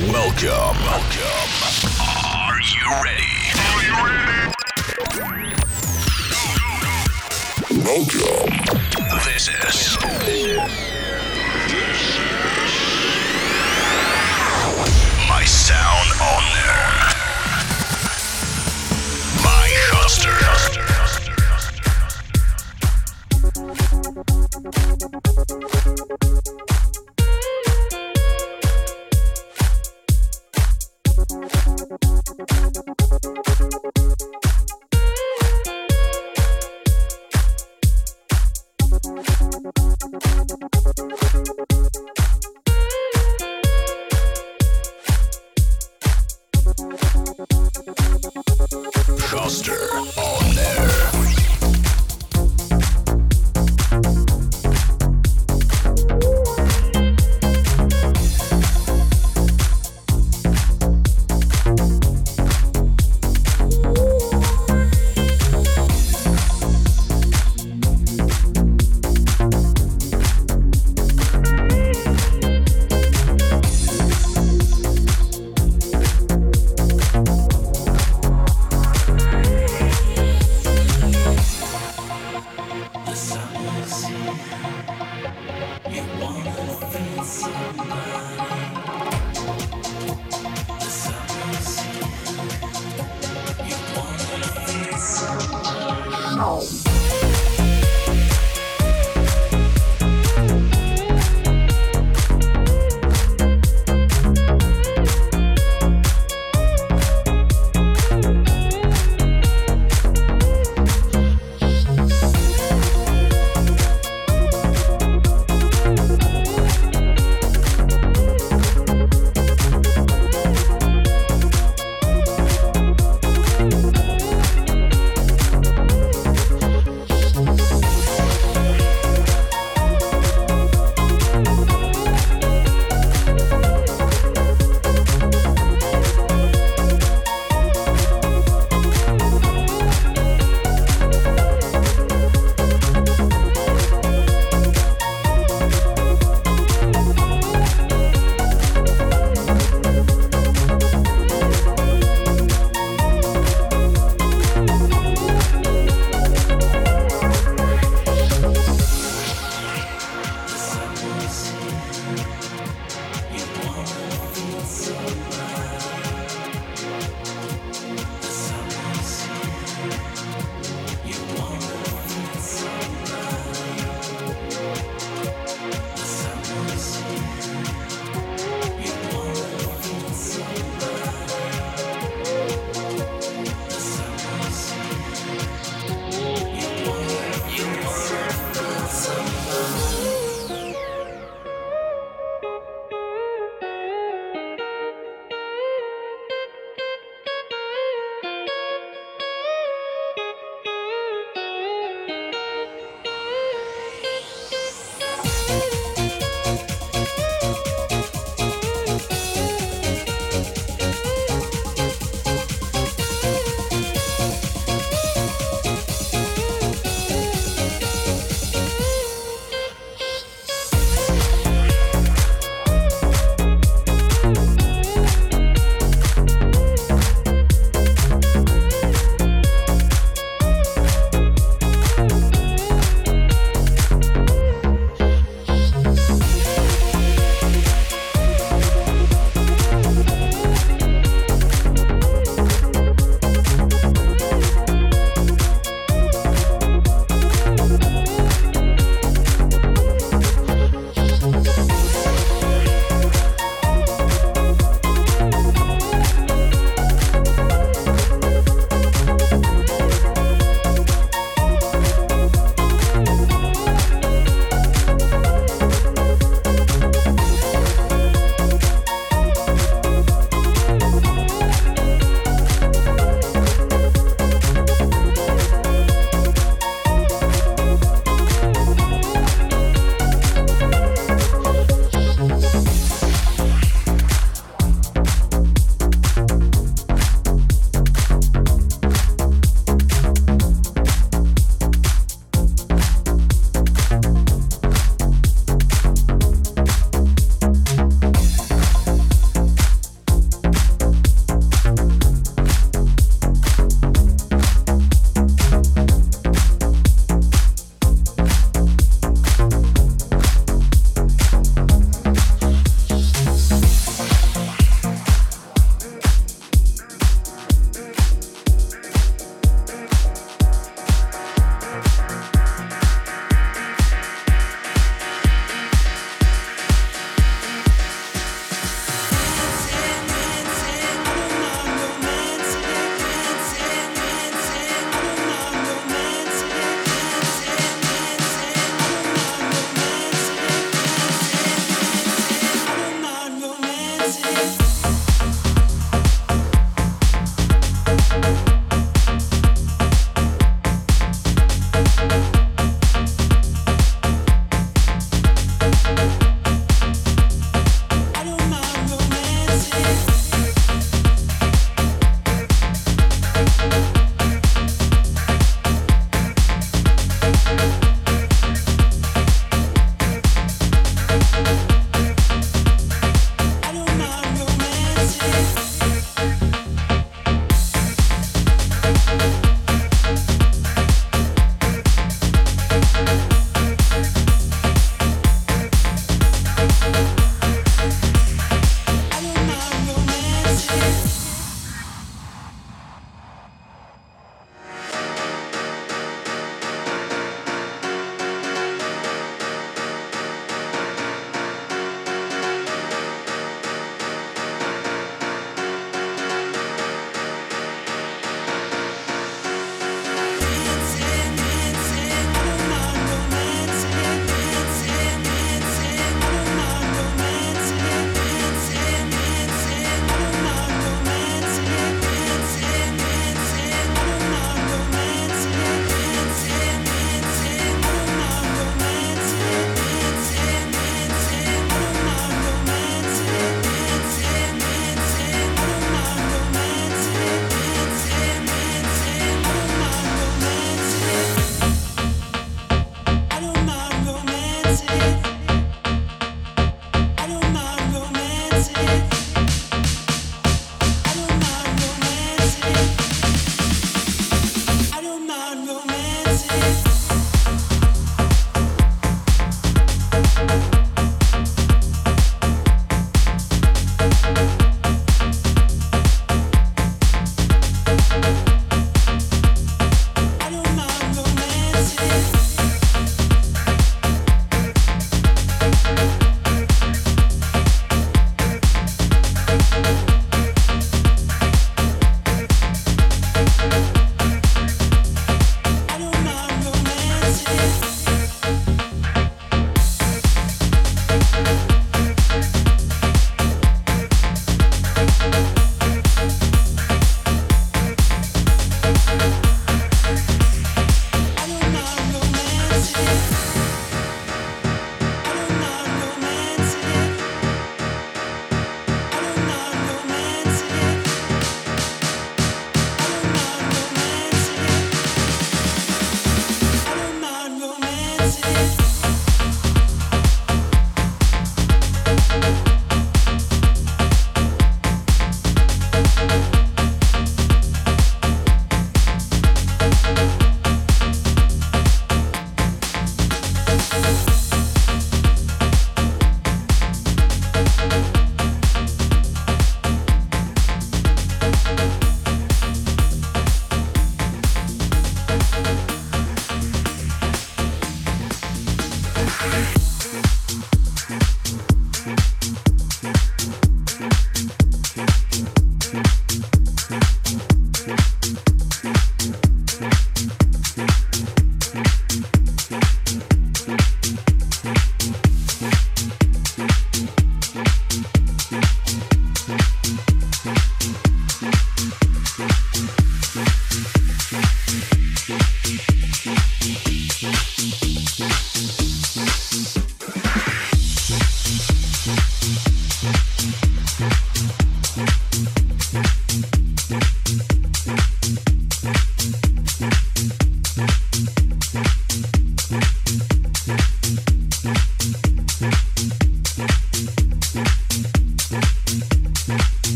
Welcome. Welcome. Are you ready? Are you ready? Welcome. This is. My sound on there. My Hoster.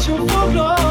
Passion for glory.